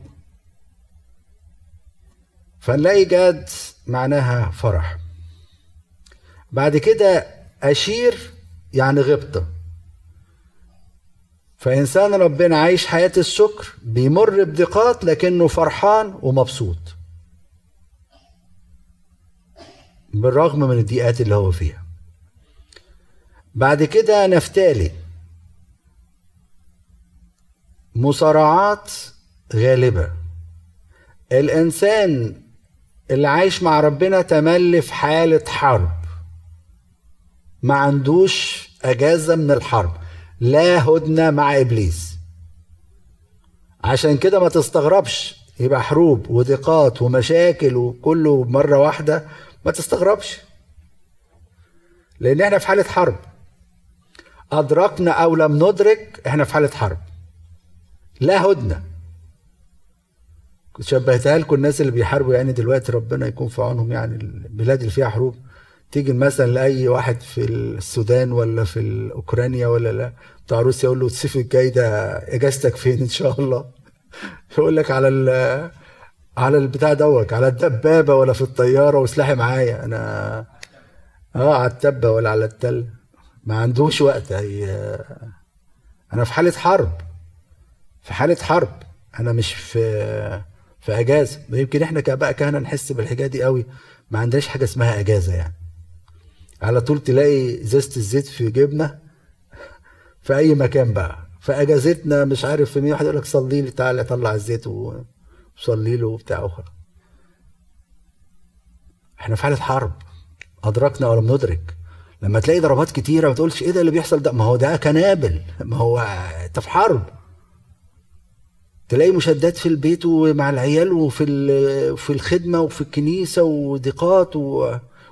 فنلاقي جاد معناها فرح. بعد كده أشير يعني غبطة. فإنسان ربنا عايش حياة الشكر بيمر بضيقات لكنه فرحان ومبسوط. بالرغم من الضيقات اللي هو فيها. بعد كده نفتالي. مصارعات غالبة. الإنسان اللي عايش مع ربنا تملي في حالة حرب. ما عندوش أجازة من الحرب. لا هدنة مع إبليس. عشان كده ما تستغربش. يبقى حروب وضيقات ومشاكل وكله مرة واحدة. ما تستغربش. لأن إحنا في حالة حرب. أدركنا أو لم ندرك إحنا في حالة حرب. لا هدنة. كنت شبهتها لكم الناس اللي بيحاربوا يعني دلوقتي ربنا يكون في عونهم يعني البلاد اللي فيها حروب. تيجي مثلا لأي واحد في السودان ولا في اوكرانيا ولا لا بتاع روسيا يقول له الصيف الجاي ده إجازتك فين؟ إن شاء الله. يقول لك على ال على البتاع دوت على الدبابة ولا في الطيارة وسلاحي معايا. أنا آه على التبه ولا على التل. ما عندوش وقت. هي أنا في حالة حرب. في حالة حرب. أنا مش في في إجازة. يمكن إحنا كاباء كهنة نحس بالحكاية دي قوي. ما عندناش حاجة اسمها إجازة يعني. على طول تلاقي ازازة الزيت في جيبنا. في أي مكان بقى. في أجازتنا مش عارف في مين واحد يقول لك صلي لي تعالى طلع الزيت وصلي له وبتاع. أخرى إحنا في حالة حرب. أدركنا ولم ندرك لما تلاقي ضربات كتيرة ما تقولش إيه ده اللي بيحصل ده. ما هو ده كنابل. ما هو انت في حرب. تلاقي مشادات في البيت ومع العيال وفي في الخدمة وفي الكنيسة وضيقات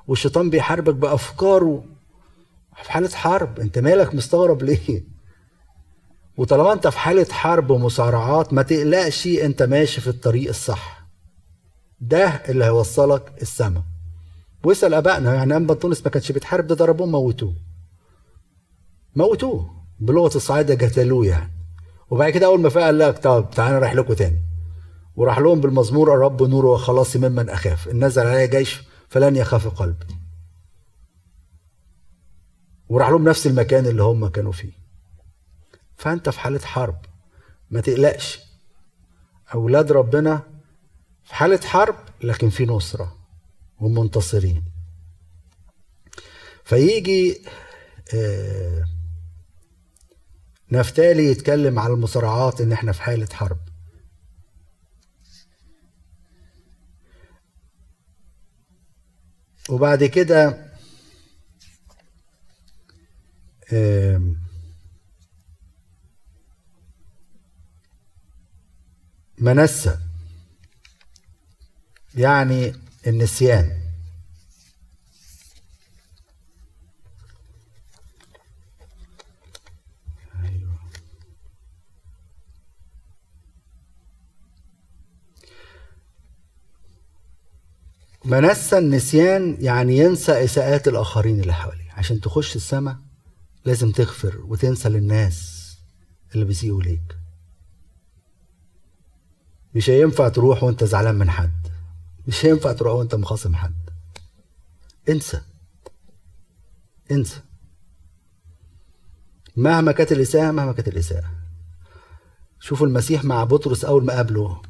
والشيطان بيحاربك بافكار في حالة حرب أنت مالك مستغرب ليه؟ وطالما أنت في حالة حرب ومصارعات ما تقلقش أنت ماشي في الطريق الصح. ده اللي هيوصلك السما. واسأل أبائنا يعني أنبا تونس ما كانش بيتحارب ده ضربوه موتوه. موتوه بلغة الصعايدة قتلوه يعني. وبعد كده أول ما فاق قال لك طب تعالى رايح لكم تاني. وراح لهم بالمزمور الرب نور وخلاصي ممن أخاف. ان نزل علي جيش فلن يخاف قلبي وراح لهم نفس المكان اللي هم كانوا فيه. فأنت في حالة حرب. ما تقلقش. أولاد ربنا في حالة حرب لكن في نصرة. ومنتصرين فيجي آه نفتالي يتكلم على المصارعات إن إحنا في حالة حرب. وبعد كده منسى. يعني النسيان. منسى النسيان يعني ينسى إساءات الآخرين اللي حواليه. عشان تخش السماء لازم تغفر وتنسى للناس اللي بيسيئوا ليك. مش هينفع تروح وانت زعلان من حد. مش هينفع تروح وانت مخاصم حد. انسى. انسى. مهما كانت الإساءة مهما كانت الإساءة. شوفوا المسيح مع بطرس أول ما قابله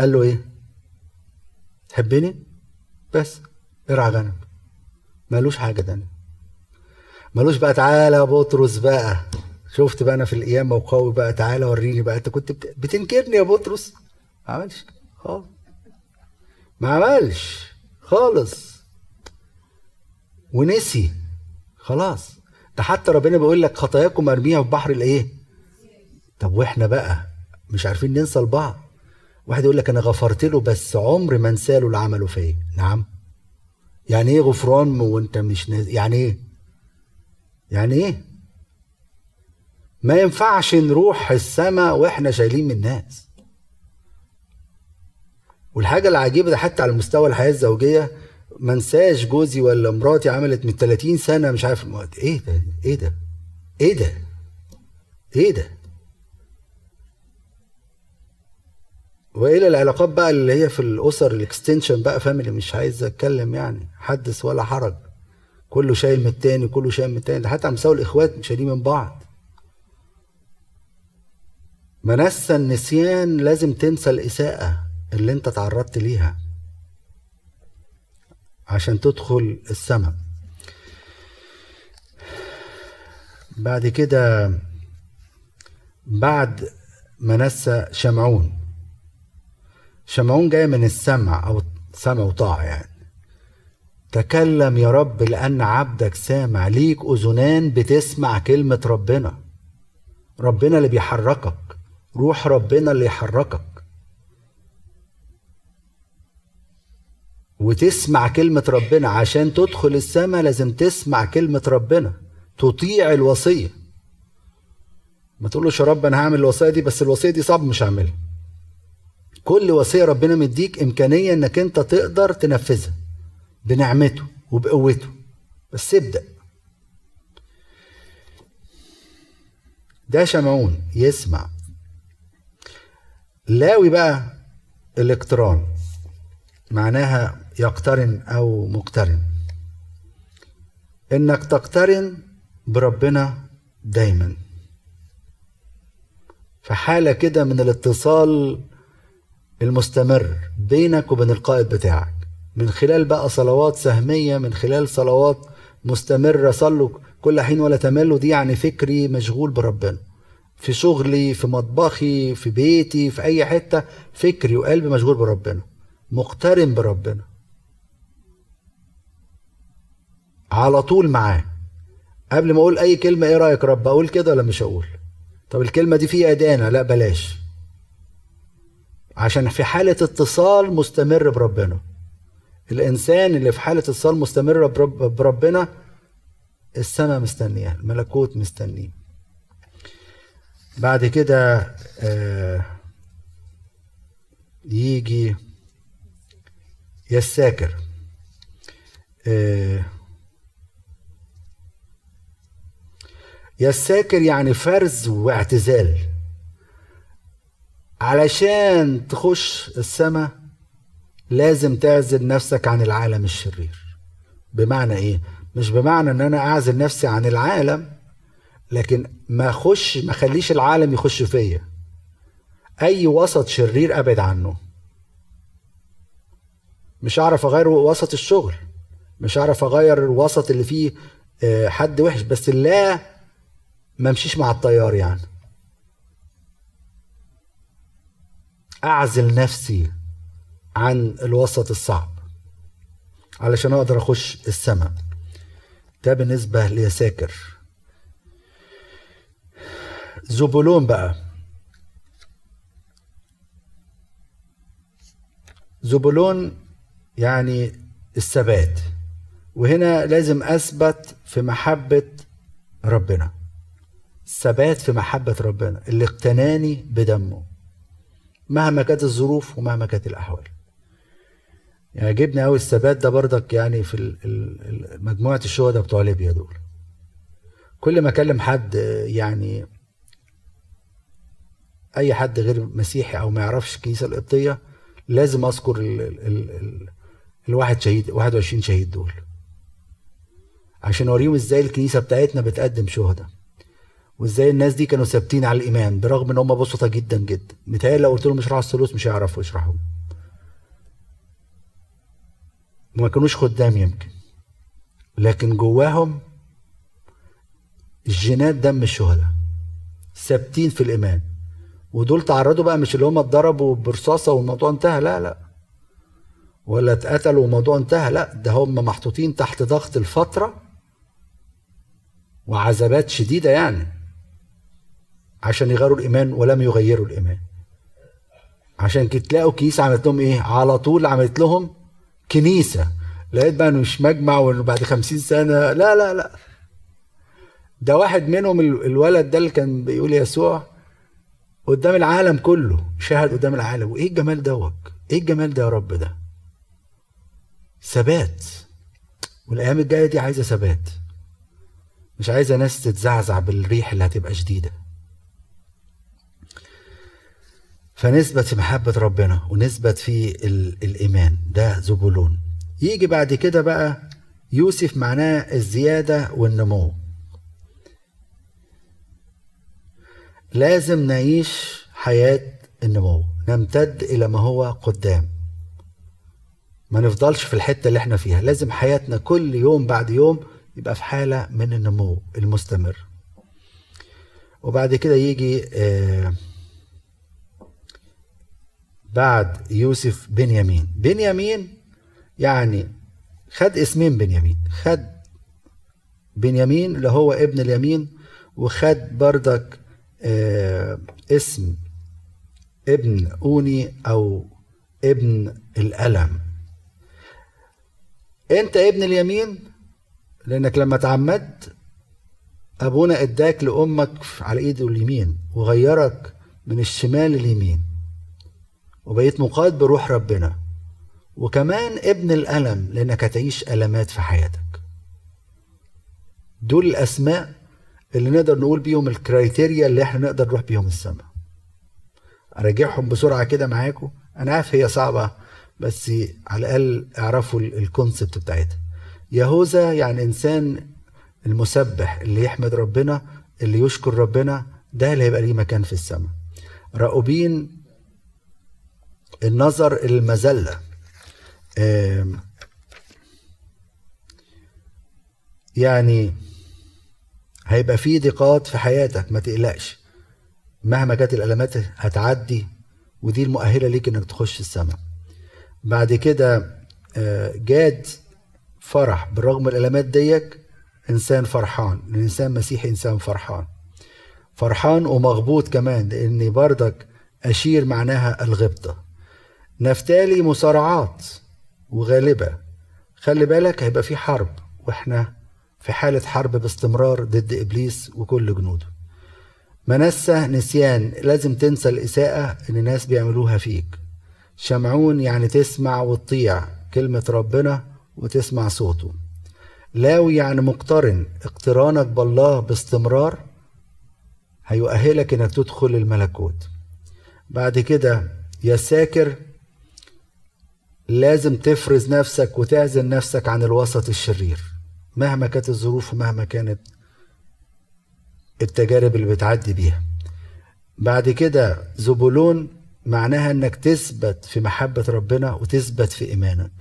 قال له إيه؟ تحبني؟ بس ارعى غنم مالوش حاجة تانية مالوش بقى تعالى يا بطرس بقى. شفت بقى أنا في القيامة وقوي بقى تعالى وريني بقى. أنت كنت بتنكرني يا بطرس. ما عملش. خالص. ما عملش. خالص. ونسي. خلاص. ده حتى ربنا بيقول لك خطاياكم مرميها في بحر الإيه؟ طب وإحنا بقى مش عارفين ننسى لبعض واحد يقول لك أنا غفرت له بس عمر ما انسى له اللي عمله فيا. نعم. يعني إيه غفران وأنت مش ناز... يعني إيه؟ يعني إيه؟ ما ينفعش نروح السماء وإحنا شايلين من الناس. والحاجة العجيبة ده حتى على مستوى الحياة الزوجية ما انساش جوزي ولا مراتي عملت من 30 سنة مش عارف إيه ده؟ إيه ده؟ إيه ده؟ إيه ده؟ والى العلاقات بقى اللي هي في الأسر ال extension بقى family مش عايز أتكلم يعني حدث ولا حرج. كله شايل من التاني كله شايل من التاني. حتى مستوى الإخوات شايلين من بعض. منسى النسيان لازم تنسى الإساءة اللي أنت تعرضت ليها عشان تدخل السماء بعد كده بعد منسى شمعون. شمعون جاي من السمع أو سمع وطاعة يعني. تكلم يا رب لأن عبدك سامع ليك أذنان بتسمع كلمة ربنا. ربنا اللي بيحركك روح ربنا اللي يحركك. وتسمع كلمة ربنا. عشان تدخل السماء لازم تسمع كلمة ربنا تطيع الوصية. ما تقولش يا رب أنا هعمل الوصية دي بس الوصية دي صعب مش هعملها. كل وصية ربنا مديك إمكانية إنك أنت تقدر تنفذها بنعمته وبقوته. بس ابدأ. ده شمعون يسمع. لاوي بقى الإقتران. معناها يقترن أو مقترن. إنك تقترن بربنا دايما. في حالة كده من الاتصال المستمر بينك وبين القائد بتاعك. من خلال بقى صلوات سهمية من خلال صلوات مستمرة صلوا كل حين ولا تملوا دي يعني فكري مشغول بربنا. في شغلي في مطبخي في بيتي في أي حتة فكري وقلبي مشغول بربنا مقترن بربنا. على طول معاه قبل ما أقول أي كلمة إيه رأيك رب؟ أقول كده ولا مش هقول؟ طب الكلمة دي فيها إدانة؟ لا بلاش. عشان في حالة اتصال مستمر بربنا. الإنسان اللي في حالة اتصال مستمر برب بربنا السماء مستنياه الملكوت مستنيه. بعد كده آه يجي يساكر. آه يساكر يعني فرز واعتزال. علشان تخش السماء لازم تعزل نفسك عن العالم الشرير. بمعنى إيه؟ مش بمعنى إن أنا أعزل نفسي عن العالم لكن ما أخش ما أخليش العالم يخش فيا. أي وسط شرير أبعد عنه. مش هعرف أغير وسط الشغل. مش هعرف أغير الوسط اللي فيه آه، حد وحش. بس لا ما أمشيش مع التيار يعني. أعزل نفسي عن الوسط الصعب علشان أقدر أخش السماء. ده بالنسبة ليساكر. زبولون بقى. زبولون يعني الثبات. وهنا لازم أثبت في محبة ربنا. ثبات في محبة ربنا. اللي اقتناني بدمه. مهما كانت الظروف ومهما كانت الأحوال. يعجبني قوي الثبات ده برضك يعني في مجموعة الشهداء بتوع ليبيا دول. كل ما أكلم حد يعني أي حد غير مسيحي أو ما يعرفش الكنيسة القبطية لازم أذكر ال ال الواحد شهيد 21 شهيد دول. عشان أوريهم إزاي الكنيسة بتاعتنا بتقدم شهداء. وازاي الناس دي كانوا ثابتين على الإيمان برغم إن هم بسطة جدا جدا. متهيألي لو قلت لهم اشرحوا الثالوث مش هيعرفوا يشرحوا وما كانوش خدام يمكن. لكن جواهم الجينات دم الشهداء ثابتين في الإيمان. ودول تعرضوا بقى مش اللي هم اتضربوا برصاصة والموضوع انتهى لا لا. ولا اتقتلوا والموضوع انتهى لا. ده هم محطوطين تحت ضغط الفترة وعذابات شديدة يعني. عشان يغيروا الإيمان ولم يغيروا الإيمان. عشان كده تلاقوا كنيسة عملت لهم إيه؟ على طول عملت لهم كنيسة. لقيت بقى مش مجمع وإنه بعد خمسين سنة. لا لا لا. ده واحد منهم ال- الولد ده اللي كان بيقول يسوع قدام العالم كله شاهد قدام العالم. وإيه الجمال دوت إيه الجمال ده يا رب ده؟ ثبات. والأيام الجاية دي عايزة ثبات. مش عايزة ناس تتزعزع بالريح اللي هتبقى شديدة. فنثبت في محبة ربنا ونثبت في ال- الإيمان ده زبولون. يجي بعد كده بقى يوسف معناه الزيادة والنمو. لازم نعيش حياة النمو نمتد إلى ما هو قدام. ما نفضلش في الحتة اللي إحنا فيها لازم حياتنا كل يوم بعد يوم يبقى في حالة من النمو المستمر. وبعد كده يجي آه بعد يوسف بنيامين. بنيامين يعني خد اسمين بنيامين. خد بنيامين اللي هو ابن اليمين وخد بردك آه اسم ابن أوني أو ابن الألم. أنت ابن اليمين لأنك لما تعمدت أبونا إداك لأمك على إيده اليمين وغيرك من الشمال لليمين وبقيت مقاد بروح ربنا. وكمان ابن الألم لأنك هتعيش ألمات في حياتك. دول الأسماء اللي نقدر نقول بيهم الكرايتيريا اللي إحنا نقدر نروح بيهم السماء. أراجعهم بسرعة كده معاكم. أنا عارف هي صعبة بس على الأقل اعرفوا الكونسبت بتاعتها. يهوذا يعني إنسان المسبح اللي يحمد ربنا اللي يشكر ربنا ده اللي هيبقى ليه مكان في السماء. راؤوبين النظر المذلة. يعني هيبقى في ضيقات في حياتك ما تقلقش. مهما كانت الألمات هتعدي ودي المؤهلة ليك إنك تخش السماء. بعد كده آه، جاد فرح بالرغم من الألمات ديك إنسان فرحان. الإنسان مسيحي إنسان فرحان. فرحان ومغبوط كمان لأن بردك أشير معناها الغبطة. نفتالي مصارعات وغالبة. خلي بالك هيبقى في حرب وإحنا في حالة حرب باستمرار ضد إبليس وكل جنوده. منسى نسيان لازم تنسى الإساءة اللي الناس بيعملوها فيك. شمعون يعني تسمع وتطيع كلمة ربنا وتسمع صوته. لاوي يعني مقترن اقترانك بالله باستمرار هيؤهلك إنك تدخل الملكوت. بعد كده يا ساكر لازم تفرز نفسك وتعزل نفسك عن الوسط الشرير مهما كانت الظروف ومهما كانت التجارب اللي بتعدي بيها. بعد كده زبولون معناها إنك تثبت في محبة ربنا وتثبت في إيمانك.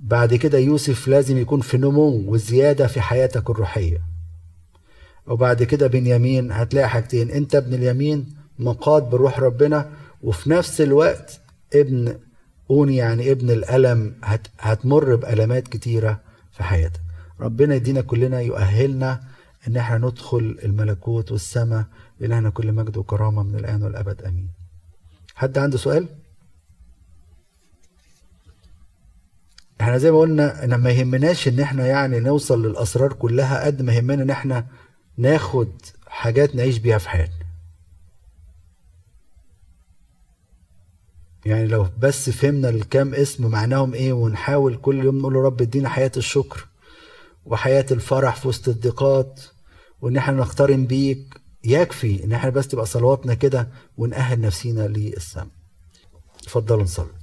بعد كده يوسف لازم يكون في نمو وزيادة في حياتك الروحية. وبعد كده بنيامين هتلاقي حاجتين انت ابن اليمين مقاد بروح ربنا وفي نفس الوقت ابن اوني يعني ابن الألم هت هتمر بالامات كتيرة في حياتك. ربنا يدينا كلنا يؤهلنا إن إحنا ندخل الملكوت والسماء لنا كل مجد وكرامة من الآن والأبد. أمين. حد عنده سؤال؟ إحنا زي ما قلنا إن ما يهمناش إن إحنا يعني نوصل للأسرار كلها قد ما يهمنا إن إحنا ناخد حاجات نعيش بيها في حياتنا. يعني لو بس فهمنا الكام اسم معناهم إيه ونحاول كل يوم نقول رب ادينا حياة الشكر وحياة الفرح في وسط الضيقات وإن إحنا نقترن بيك يكفي إن إحنا بس تبقى صلواتنا كده ونأهل نفسينا للسماء. اتفضلوا نصلي.